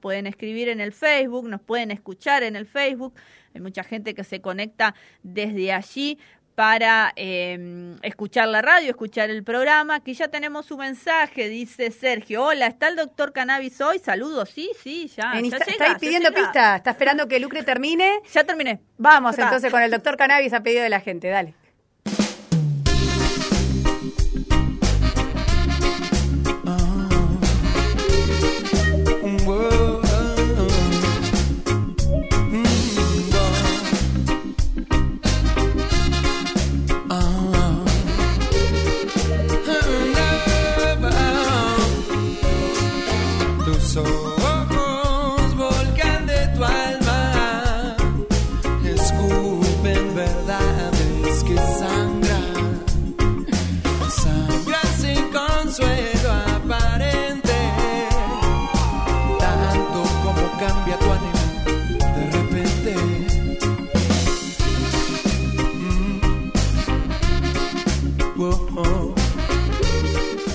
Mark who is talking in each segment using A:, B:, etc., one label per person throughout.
A: pueden escribir en el Facebook, nos pueden escuchar en el Facebook. Hay mucha gente que se conecta desde allí para em, escuchar la radio, escuchar el programa. Aquí ya tenemos un mensaje, dice Sergio. Hola, ¿está el doctor Cannabis hoy? Saludos, sí, sí, ya.
B: está, pidiendo pista, está esperando que Lucre termine.
A: Ya terminé.
B: Vamos entonces con el doctor Cannabis a pedido de la gente, dale. soul.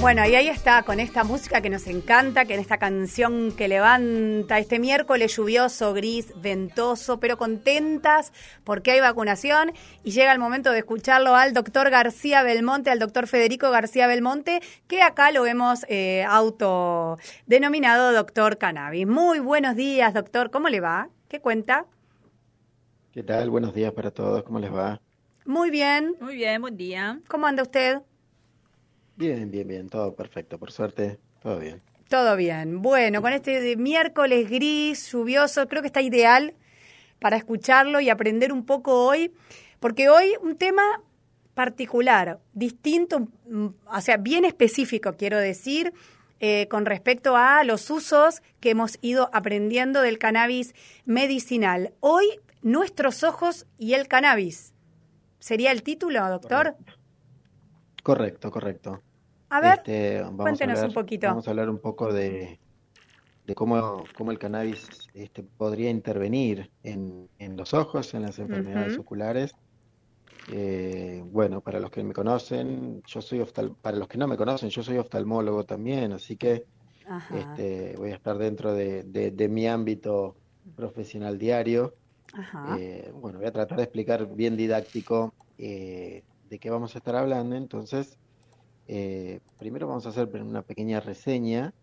B: Bueno, y ahí está, con esta música que nos encanta, que en esta canción que levanta este miércoles lluvioso, gris, ventoso, pero contentas porque hay vacunación y llega el momento de escucharlo al doctor García Belmonte, al doctor Federico García Belmonte, que acá lo hemos eh, autodenominado doctor Cannabis. Muy buenos días, doctor, ¿cómo le va? ¿Qué cuenta?
C: ¿Qué tal? Buenos días para todos, ¿cómo les va?
B: Muy bien.
A: Muy bien, buen día.
B: ¿Cómo anda usted?
C: Bien, bien, bien, todo perfecto, por suerte, todo bien.
B: Todo bien. Bueno, con este miércoles gris, lluvioso, creo que está ideal para escucharlo y aprender un poco hoy, porque hoy un tema particular, distinto, mm, o sea, bien específico, quiero decir, eh, con respecto a los usos que hemos ido aprendiendo del cannabis medicinal. Hoy, nuestros ojos y el cannabis. ¿Sería el título, doctor?
C: Correcto, correcto.
B: A ver, este, cuéntenos un poquito.
C: Vamos a hablar un poco de, cómo, cómo, el cannabis este, podría intervenir en, los ojos, en las enfermedades oculares. Eh, bueno, para los que me conocen, yo soy oftal para los que no me conocen, yo soy oftalmólogo también, así que este, voy a estar dentro de, mi ámbito profesional diario. Eh, bueno, voy a tratar de explicar bien didáctico eh, de qué vamos a estar hablando. Entonces, eh, primero vamos a hacer una pequeña reseña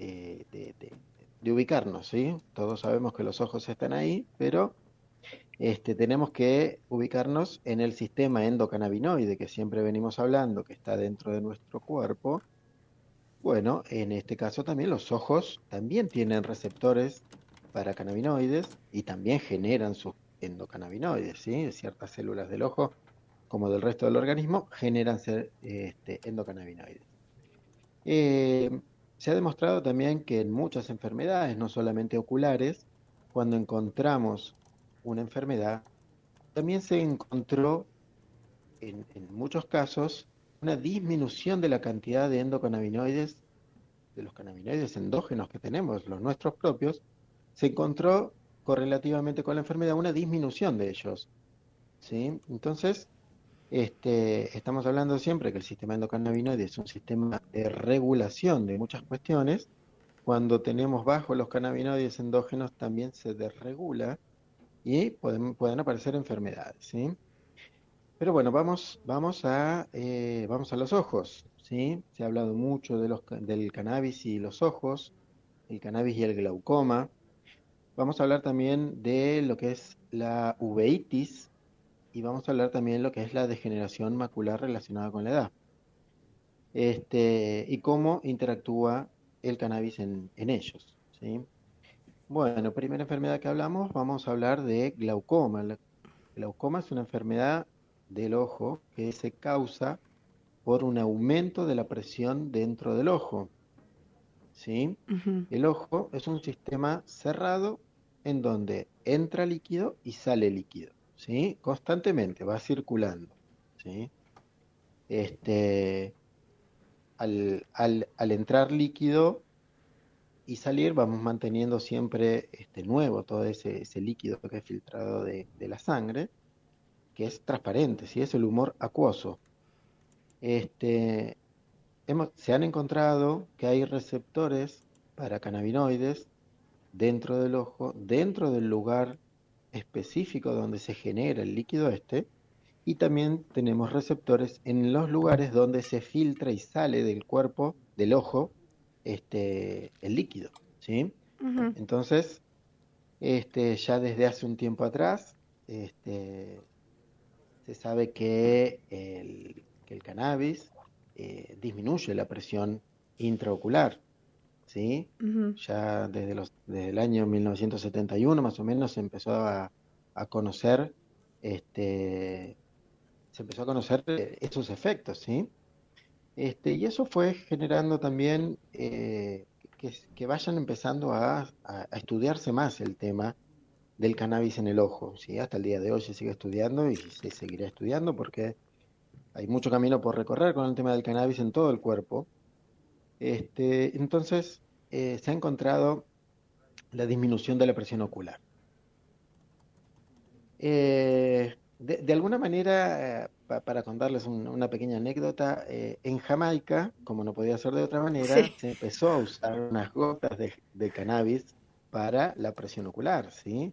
C: eh, de, ubicarnos, ¿sí? Todos sabemos que los ojos están ahí, pero este, tenemos que ubicarnos en el sistema endocannabinoide que siempre venimos hablando, que está dentro de nuestro cuerpo. Bueno, en este caso también los ojos también tienen receptores para cannabinoides y también generan sus endocannabinoides, ¿sí? Ciertas células del ojo como del resto del organismo, generan este, endocannabinoides. Eh, se ha demostrado también que en muchas enfermedades, no solamente oculares, cuando encontramos una enfermedad, también se encontró en, muchos casos una disminución de la cantidad de endocannabinoides, de los cannabinoides endógenos que tenemos, los nuestros propios, se encontró correlativamente con la enfermedad una disminución de ellos. ¿sí? Entonces, este, estamos hablando siempre que el sistema endocannabinoide es un sistema de regulación de muchas cuestiones. Cuando tenemos bajos los cannabinoides endógenos también se desregula y pueden, aparecer enfermedades. ¿sí? Pero bueno, vamos, vamos, a, eh, vamos a los ojos. Se ha hablado mucho de los, del cannabis y los ojos, el cannabis y el glaucoma. Vamos a hablar también de lo que es la uveitis, y vamos a hablar también de lo que es la degeneración macular relacionada con la edad. Este, y cómo interactúa el cannabis en, ellos. ¿sí? Bueno, primera enfermedad que hablamos, vamos a hablar de glaucoma. Glaucoma es una enfermedad del ojo que se causa por un aumento de la presión dentro del ojo. ¿sí? El ojo es un sistema cerrado en donde entra líquido y sale líquido. ¿Sí? Constantemente va circulando, ¿sí? Este, al, entrar líquido y salir vamos manteniendo siempre este, nuevo todo ese, líquido que es filtrado de, la sangre, que es transparente, ¿sí? es el humor acuoso. Este, hemos, se han encontrado que hay receptores para cannabinoides dentro del ojo, dentro del lugar específico donde se genera el líquido este, y también tenemos receptores en los lugares donde se filtra y sale del cuerpo, del ojo, este, el líquido, ¿sí? Entonces, este, ya desde hace un tiempo atrás, este, se sabe que el, cannabis eh, disminuye la presión intraocular, ¿sí? Ya desde, los, desde el año 1971 más o menos se empezó a, conocer, este, se empezó a conocer esos efectos, ¿sí? Este, y eso fue generando también eh, que, vayan empezando a, estudiarse más el tema del cannabis en el ojo. ¿sí? Hasta el día de hoy se sigue estudiando y se seguirá estudiando porque hay mucho camino por recorrer con el tema del cannabis en todo el cuerpo. Este, entonces, eh, se ha encontrado la disminución de la presión ocular. Eh, de, alguna manera, eh, para contarles una pequeña anécdota, en Jamaica, como no podía ser de otra manera, se empezó a usar unas gotas de, cannabis para la presión ocular, ¿sí?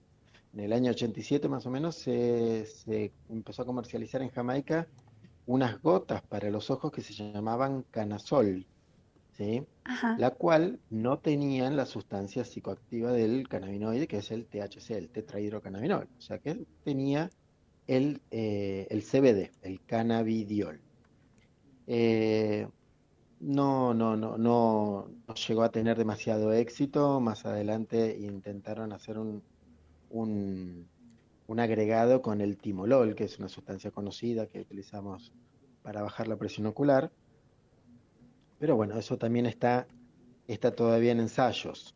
C: En el año 87 más o menos se, empezó a comercializar en Jamaica unas gotas para los ojos que se llamaban canasol, ¿sí? La cual no tenían la sustancia psicoactiva del cannabinoide, que es el THC, el tetrahidrocannabinol. O sea que tenía el, eh, el CBD, el cannabidiol. Eh, no, no, no, no, llegó a tener demasiado éxito. Más adelante intentaron hacer un, un, un, agregado con el timolol, que es una sustancia conocida que utilizamos para bajar la presión ocular. Pero bueno, eso también está, está todavía en ensayos.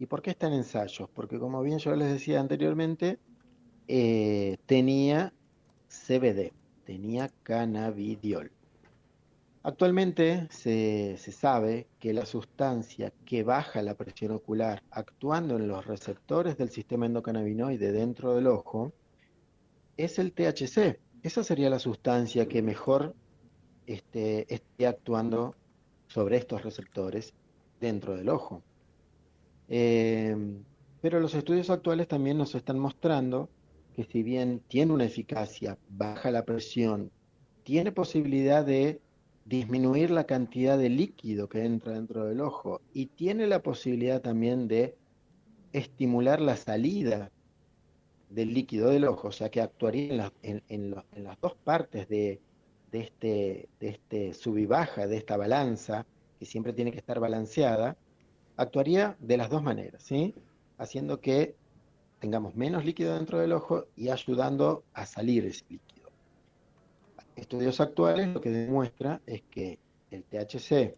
C: ¿Y por qué está en ensayos? Porque como bien yo les decía anteriormente, eh, tenía CBD, tenía cannabidiol. Actualmente se, sabe que la sustancia que baja la presión ocular actuando en los receptores del sistema endocannabinoide dentro del ojo es el THC. Esa sería la sustancia que mejor este, esté actuando sobre estos receptores dentro del ojo. Eh, pero los estudios actuales también nos están mostrando que si bien tiene una eficacia, baja la presión, tiene posibilidad de disminuir la cantidad de líquido que entra dentro del ojo y tiene la posibilidad también de estimular la salida del líquido del ojo, o sea que actuaría en, las dos partes de, este, de este sub y baja, de esta balanza, que siempre tiene que estar balanceada, actuaría de las dos maneras, ¿sí? Haciendo que tengamos menos líquido dentro del ojo y ayudando a salir ese líquido. Estudios actuales lo que demuestra es que el THC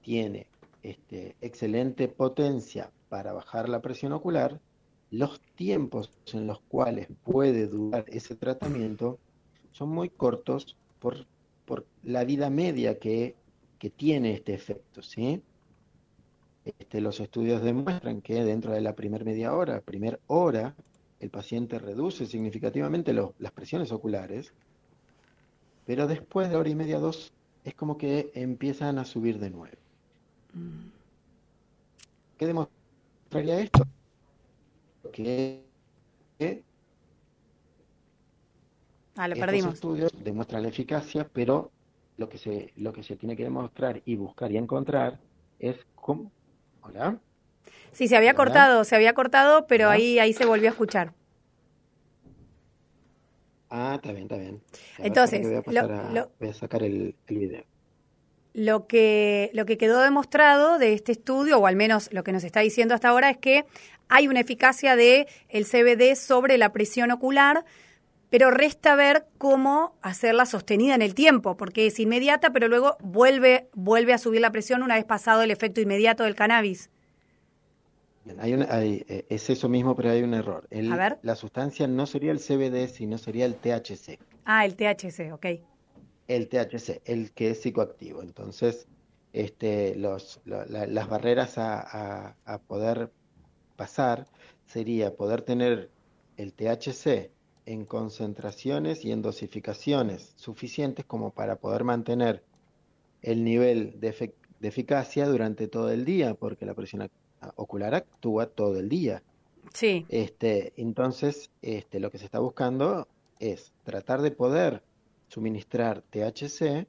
C: tiene este, excelente potencia para bajar la presión ocular, los tiempos en los cuales puede durar ese tratamiento son muy cortos por, por la vida media que, que tiene este efecto, ¿sí? Este, los estudios demuestran que dentro de la primera media hora, primera hora, el paciente reduce significativamente las presiones oculares, pero después de hora y media, dos, es como que empiezan a subir de nuevo. Mm. ¿Qué demostraría esto? Que,
B: ah, lo perdimos.
C: estudios demuestran la eficacia, pero lo que se lo que se tiene que demostrar y buscar y encontrar es cómo, Hola.
B: Sí, se había cortado, se había cortado, pero ahí, ahí se volvió a escuchar.
C: Ah, está bien, está bien.
B: Entonces,
C: voy, a sacar el, video.
B: Lo que, lo que quedó demostrado de este estudio, o al menos lo que nos está diciendo hasta ahora, es que hay una eficacia de el CBD sobre la presión ocular, pero resta ver cómo hacerla sostenida en el tiempo, porque es inmediata, pero luego vuelve, vuelve a subir la presión una vez pasado el efecto inmediato del cannabis.
C: Hay eh, es eso mismo, pero hay un error. a ver. La sustancia no sería el CBD, sino sería el THC.
B: Ah, el THC, ok.
C: El THC, el que es psicoactivo. Entonces, este, los, las barreras a, a poder pasar sería poder tener el THC en concentraciones y en dosificaciones suficientes como para poder mantener el nivel de, eficacia durante todo el día, porque la presión ocular actúa todo el día.
B: Sí.
C: Este, entonces, este, lo que se está buscando es tratar de poder suministrar THC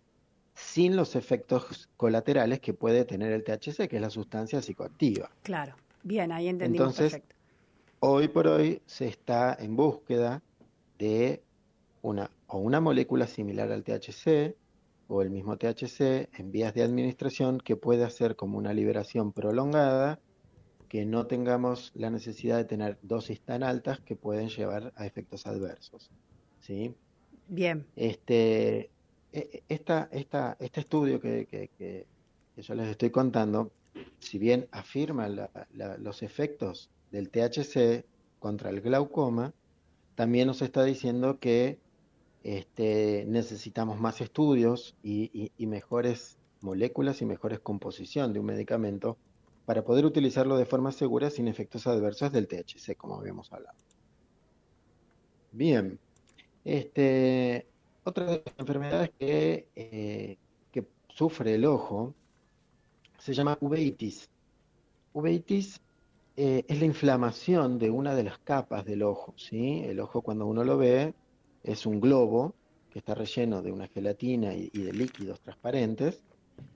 C: sin los efectos colaterales que puede tener el THC, que es la sustancia psicoactiva.
B: Claro, bien, ahí entendimos
C: Entonces,
B: perfecto.
C: Hoy por hoy se está en búsqueda de una o una molécula similar al THC o el mismo THC en vías de administración que pueda hacer como una liberación prolongada, que no tengamos la necesidad de tener dosis tan altas que pueden llevar a efectos adversos. ¿sí?
B: Bien.
C: Este, e, e, esta, esta, este estudio que, que, que, yo les estoy contando, si bien afirma la, la, los efectos del THC contra el glaucoma, también nos está diciendo que este, necesitamos más estudios y, mejores moléculas y mejores composición de un medicamento para poder utilizarlo de forma segura sin efectos adversos del THC, como habíamos hablado. Bien, este, otra de las enfermedades que, eh, que sufre el ojo se llama uveitis. Uveitis eh, es la inflamación de una de las capas del ojo, ¿sí? El ojo cuando uno lo ve es un globo que está relleno de una gelatina y, y de líquidos transparentes,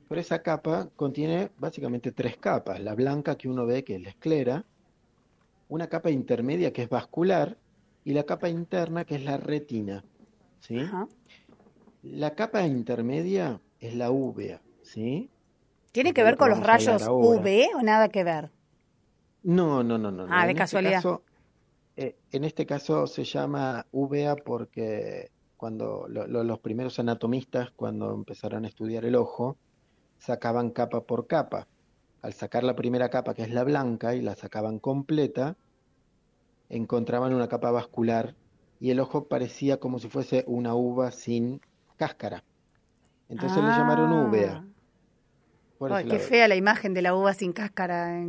C: pero esa capa contiene básicamente tres capas, la blanca que uno ve que es la esclera, una capa intermedia que es vascular y la capa interna que es la retina, ¿sí?
B: Ajá.
C: La capa intermedia es la úvea, ¿sí?
B: ¿Tiene que ver con los rayos. UV o nada que ver?
C: No, no, no, no. no.
B: Ah, de
C: En este
B: casualidad.
C: caso, eh, en este caso se llama uvea porque cuando lo- lo- los primeros anatomistas, cuando empezaron a estudiar el ojo, sacaban capa por capa. Al sacar la primera capa, que es la blanca, y la sacaban completa, encontraban una capa vascular y el ojo parecía como si fuese una uva sin cáscara. Entonces le llamaron uvea.
B: Ah. Ay, qué
C: lado.
B: fea la imagen de la uva sin cáscara.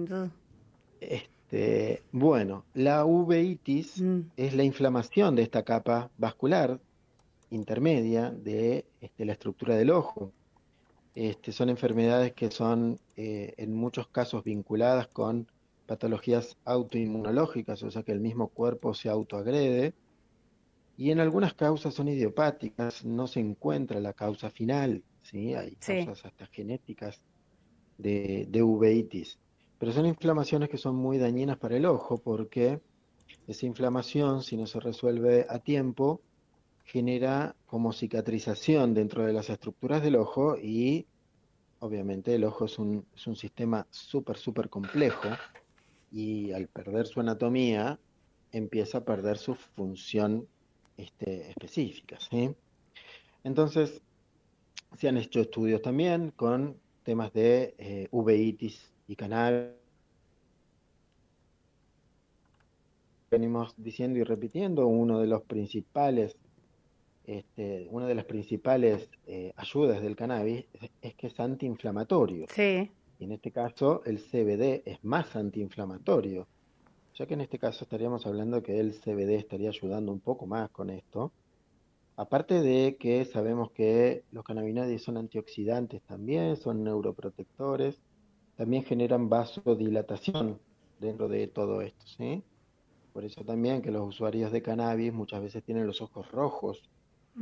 C: Este, bueno, la uveitis
B: Mm.
C: es la inflamación de esta capa vascular intermedia de este, la estructura del ojo. Este, son enfermedades que son eh, en muchos casos vinculadas con patologías autoinmunológicas, o sea que el mismo cuerpo se autoagrede, y en algunas causas son idiopáticas, no se encuentra la causa final, ¿sí? Hay
B: Sí.
C: causas hasta genéticas de, de uveitis. Pero son inflamaciones que son muy dañinas para el ojo porque esa inflamación, si no se resuelve a tiempo, genera como cicatrización dentro de las estructuras del ojo y obviamente el ojo es un, sistema súper, súper complejo y al perder su anatomía empieza a perder su función este, específica. Entonces, se han hecho estudios también con temas de eh, uveitis y cannabis. Venimos diciendo y repitiendo, uno de los principales, este, una de las principales eh, ayudas del cannabis es, es que es antiinflamatorio.
B: Sí,
C: Y en este caso, el CBD es más antiinflamatorio. Ya que en este caso estaríamos hablando que el CBD estaría ayudando un poco más con esto. Aparte de que sabemos que los cannabinoides son antioxidantes también, son neuroprotectores, también generan vasodilatación dentro de todo esto, ¿sí? Por eso también que los usuarios de cannabis muchas veces tienen los ojos rojos.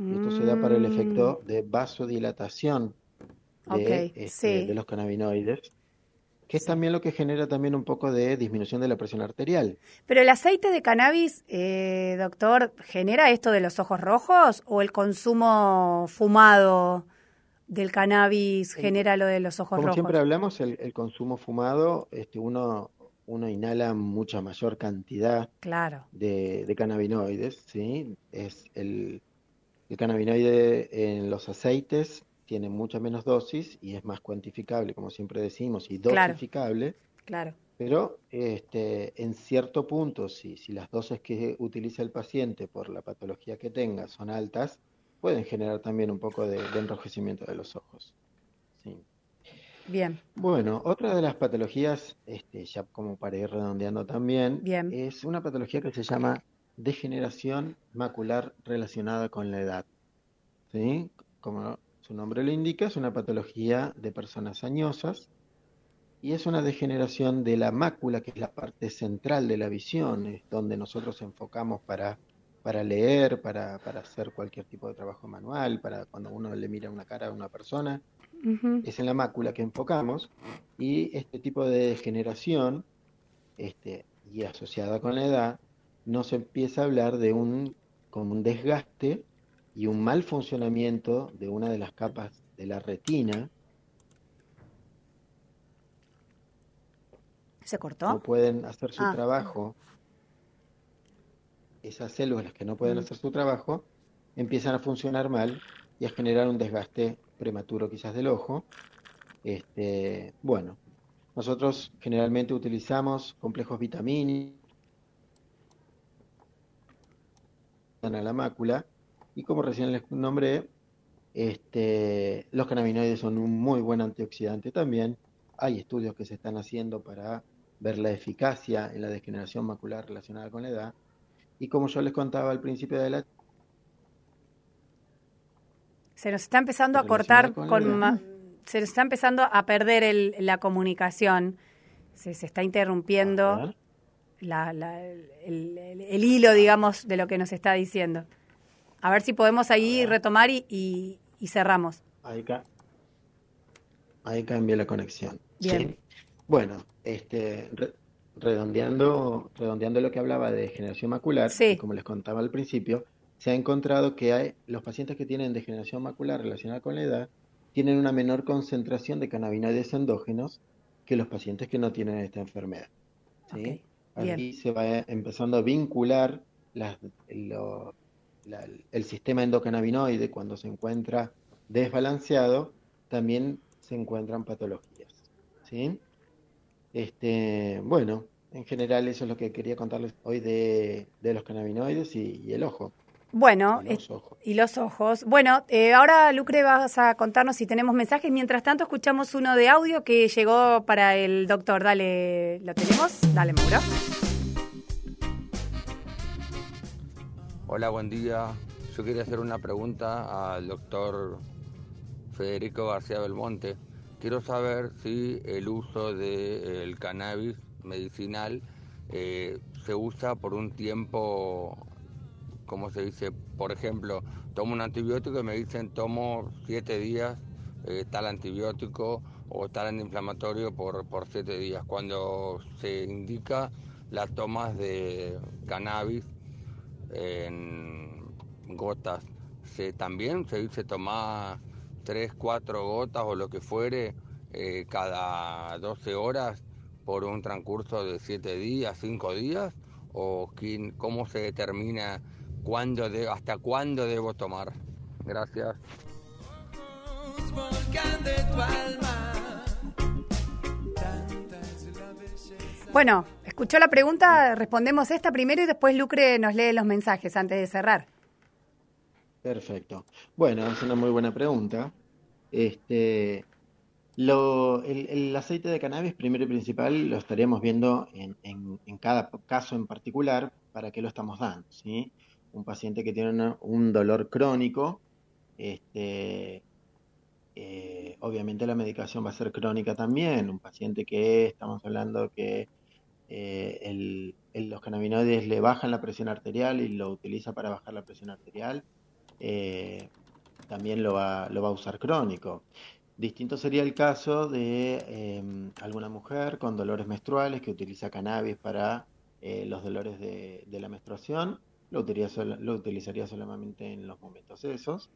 C: Y esto se da para el
B: Mm.
C: efecto de vasodilatación de, este,
B: sí.
C: de los cannabinoides, que es también lo que genera también un poco de disminución de la presión arterial.
B: Pero el aceite de cannabis, eh, doctor, ¿genera esto de los ojos rojos o el consumo fumado del cannabis genera lo de los ojos
C: Como
B: rojos?
C: siempre hablamos, el, el consumo fumado, este, uno, uno inhala mucha mayor cantidad
B: Claro,
C: de, de cannabinoides, ¿sí? Es el, el cannabinoide en los aceites tiene mucha menos dosis y es más cuantificable, como siempre decimos, y
B: Claro.
C: dosificable,
B: claro.
C: pero este, en cierto punto, si, si las dosis que utiliza el paciente por la patología que tenga son altas, pueden generar también un poco de, de enrojecimiento de los ojos. Sí.
B: Bien,
C: Bueno, otra de las patologías, este, ya como para ir redondeando también,
B: Bien.
C: es una patología que se llama degeneración macular relacionada con la edad. ¿Sí? Como su nombre lo indica, es una patología de personas añosas y es una degeneración de la mácula, que es la parte central de la visión, es donde nosotros enfocamos para, para leer, para, para hacer cualquier tipo de trabajo manual, para cuando uno le mira una cara a una persona, es en la mácula que enfocamos, y este tipo de degeneración, este, y asociada con la edad, nos empieza a hablar de un, con un desgaste y un mal funcionamiento de una de las capas de la retina,
B: ¿Se cortó?
C: no pueden hacer su
B: Ah.
C: trabajo, esas células que no pueden
B: Mm.
C: hacer su trabajo, empiezan a funcionar mal y a generar un desgaste prematuro quizás del ojo. Este, bueno, nosotros generalmente utilizamos complejos vitamínicos a la mácula y como recién les nombré, este, los cannabinoides son un muy buen antioxidante también. Hay estudios que se están haciendo para ver la eficacia en la degeneración macular relacionada con la edad. Y como yo les contaba al principio de la
B: Se nos está empezando a cortar
C: con
B: ma- se nos está empezando a perder el- la comunicación. Se, se está interrumpiendo la- la- el, el- el hilo, digamos, de lo que nos está diciendo. A ver si podemos ahí retomar y, y- y cerramos.
C: ahí, ca- ahí cambia la conexión.
B: Bien.
C: Sí. Bueno, este, re- redondeando, redondeando lo que hablaba de degeneración macular,
B: Sí.
C: como les contaba al principio, se ha encontrado que hay, los pacientes que tienen degeneración macular relacionada con la edad tienen una menor concentración de cannabinoides endógenos que los pacientes que no tienen esta enfermedad. ¿sí?
B: Ok, bien.
C: Aquí se va empezando a vincular las- lo- la- el sistema endocannabinoide cuando se encuentra desbalanceado, también se encuentran patologías. ¿sí? Este, bueno, en general eso es lo que quería contarles hoy de, de los cannabinoides y, y el ojo.
B: Bueno,
C: y los
B: es-
C: ojos.
B: y los ojos. Bueno, eh, ahora Lucre vas a contarnos si tenemos mensajes. Mientras tanto, escuchamos uno de audio que llegó para el doctor. Dale, ¿lo tenemos? Dale, Mauro.
D: Hola, buen día. Yo quería hacer una pregunta al doctor Federico García Belmonte. Quiero saber si el uso del cannabis medicinal eh, se usa por un tiempo, ¿cómo se dice? Por ejemplo, tomo un antibiótico y me dicen tomo siete días eh, tal antibiótico o tal antiinflamatorio por, por siete días. Cuando se indica las tomas de cannabis en gotas. Se, también se dice tomar 3, 4 gotas o lo que fuere eh, cada 12 horas por un transcurso de 7 días, 5 días, o quién- cómo se determina cuándo de- hasta cuándo debo tomar. Gracias.
B: Bueno, escuchó la pregunta, respondemos esta primero y después Lucre nos lee los mensajes antes de cerrar.
C: Perfecto. Bueno, es una muy buena pregunta. Este, lo, el, aceite de cannabis, primero y principal, lo estaríamos viendo en, en- cada caso en particular para qué lo estamos dando, ¿sí? Un paciente que tiene un dolor crónico, este, eh, obviamente la medicación va a ser crónica también. Un paciente que estamos hablando que eh, el- los cannabinoides le bajan la presión arterial y lo utiliza para bajar la presión arterial eh, también lo va, a usar crónico. Distinto sería el caso de eh, alguna mujer con dolores menstruales que utiliza cannabis para eh, los dolores de, la menstruación, lo utilizaría, solamente en los momentos esos.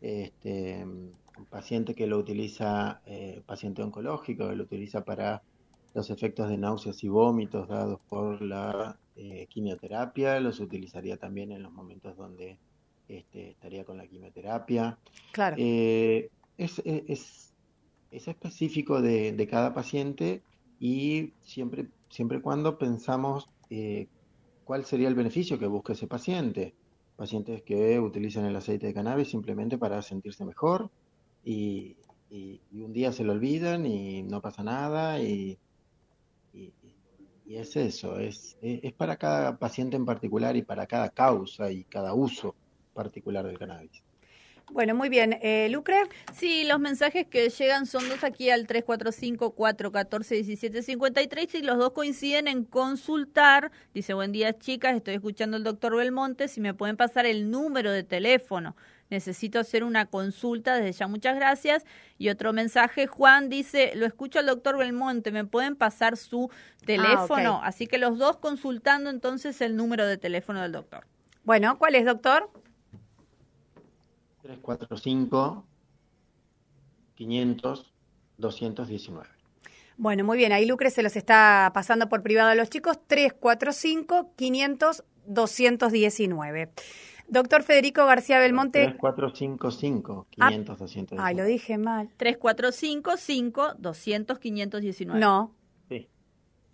C: Este, un paciente que lo utiliza, paciente oncológico, que lo utiliza para los efectos de náuseas y vómitos dados por la quimioterapia, los utilizaría también en los momentos donde este, estaría con la quimioterapia.
B: Claro.
C: Eh, es, es, es- es específico de, de cada paciente y siempre, siempre y cuando pensamos eh, cuál sería el beneficio que busca ese paciente. Pacientes que utilizan el aceite de cannabis simplemente para sentirse mejor y, y- y un día se lo olvidan y no pasa nada y, y- y es eso, es, es es para cada paciente en particular y para cada causa y cada uso particular del cannabis.
B: Bueno, muy bien. Eh, Lucre.
A: Sí, los mensajes que llegan son dos aquí al 345-414-1753 y los dos coinciden en consultar. Dice, buen día chicas, estoy escuchando al doctor Belmonte, si me pueden pasar el número de teléfono. Necesito hacer una consulta, desde ya muchas gracias. Y otro mensaje, Juan dice, lo escucho al doctor Belmonte, ¿me pueden pasar su teléfono? Así que los dos consultando entonces el número de teléfono del doctor.
B: Bueno, ¿cuál es, doctor?
C: 345 500 219.
B: Bueno, muy bien. Ahí Lucre se los está pasando por privado a los chicos. 345 500 219. Doctor Federico García Belmonte.
C: 3455 500 219.
B: Ay, lo dije mal.
A: 345 5 200 519.
B: No.
C: Sí.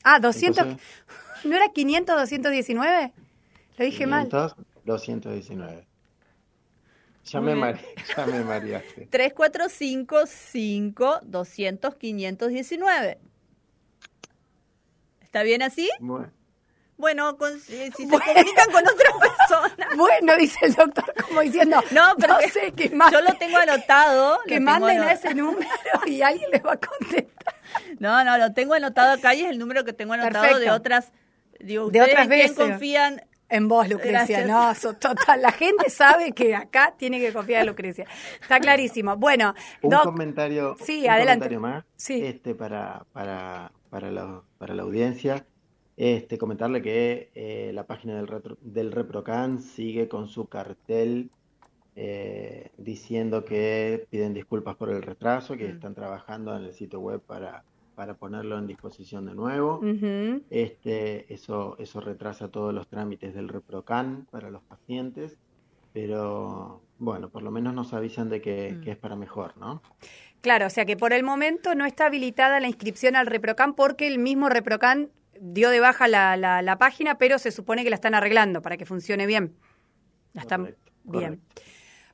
B: Ah, 200.
C: Entonces,
B: ¿No era 500 219? Lo dije mal.
C: 500 219. Ya me, mare- ya me mareaste.
A: 345 5 200 519. ¿Está bien así?
C: Bueno,
A: Bueno, con- si, si se comunican con otra persona.
B: Bueno, dice el doctor, como diciendo,
A: No, pero
B: no
A: que
B: sé, que manden,
A: Yo lo tengo anotado.
B: que
A: tengo
B: manden
A: ano-
B: a ese número y alguien les va a contestar.
A: No, no, lo tengo anotado acá y es el número que tengo anotado
B: Perfecto.
A: de otras. Digo,
B: De
A: ¿ustedes
B: otras
A: en quién
B: veces.
A: confían?
B: En vos, Lucrecia,
A: Gracias.
B: no, so- total, la gente sabe que acá tiene que confiar en Lucrecia. Está clarísimo. Bueno,
C: un
B: Doc,
C: comentario,
B: Sí,
C: un
B: adelante.
C: comentario más
B: Sí.
C: este, para, para, para, la, para la audiencia. Este, comentarle que eh, la página del, retro- del ReproCan sigue con su cartel eh, diciendo que piden disculpas por el retraso, que
A: Mm.
C: están trabajando en el sitio web para, para ponerlo en disposición de nuevo. Este, eso, eso retrasa todos los trámites del ReproCan para los pacientes, pero bueno, por lo menos nos avisan de que,
A: Mm.
C: que es para mejor, ¿no?
B: claro, o sea que por el momento no está habilitada la inscripción al ReproCan porque el mismo ReproCan dio de baja la, la, la página, pero se supone que la están arreglando para que funcione bien. La están
C: Correcto,
B: bien.
C: correcto.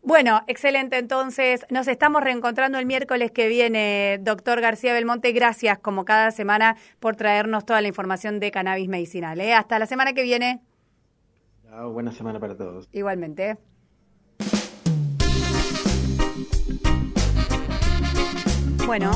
B: Bueno, excelente. Entonces, nos estamos reencontrando el miércoles que viene, doctor García Belmonte. Gracias, como cada semana, por traernos toda la información de cannabis medicinal. ¿eh? Hasta la semana que viene,
C: Chao, buena semana para todos.
B: igualmente. Bueno,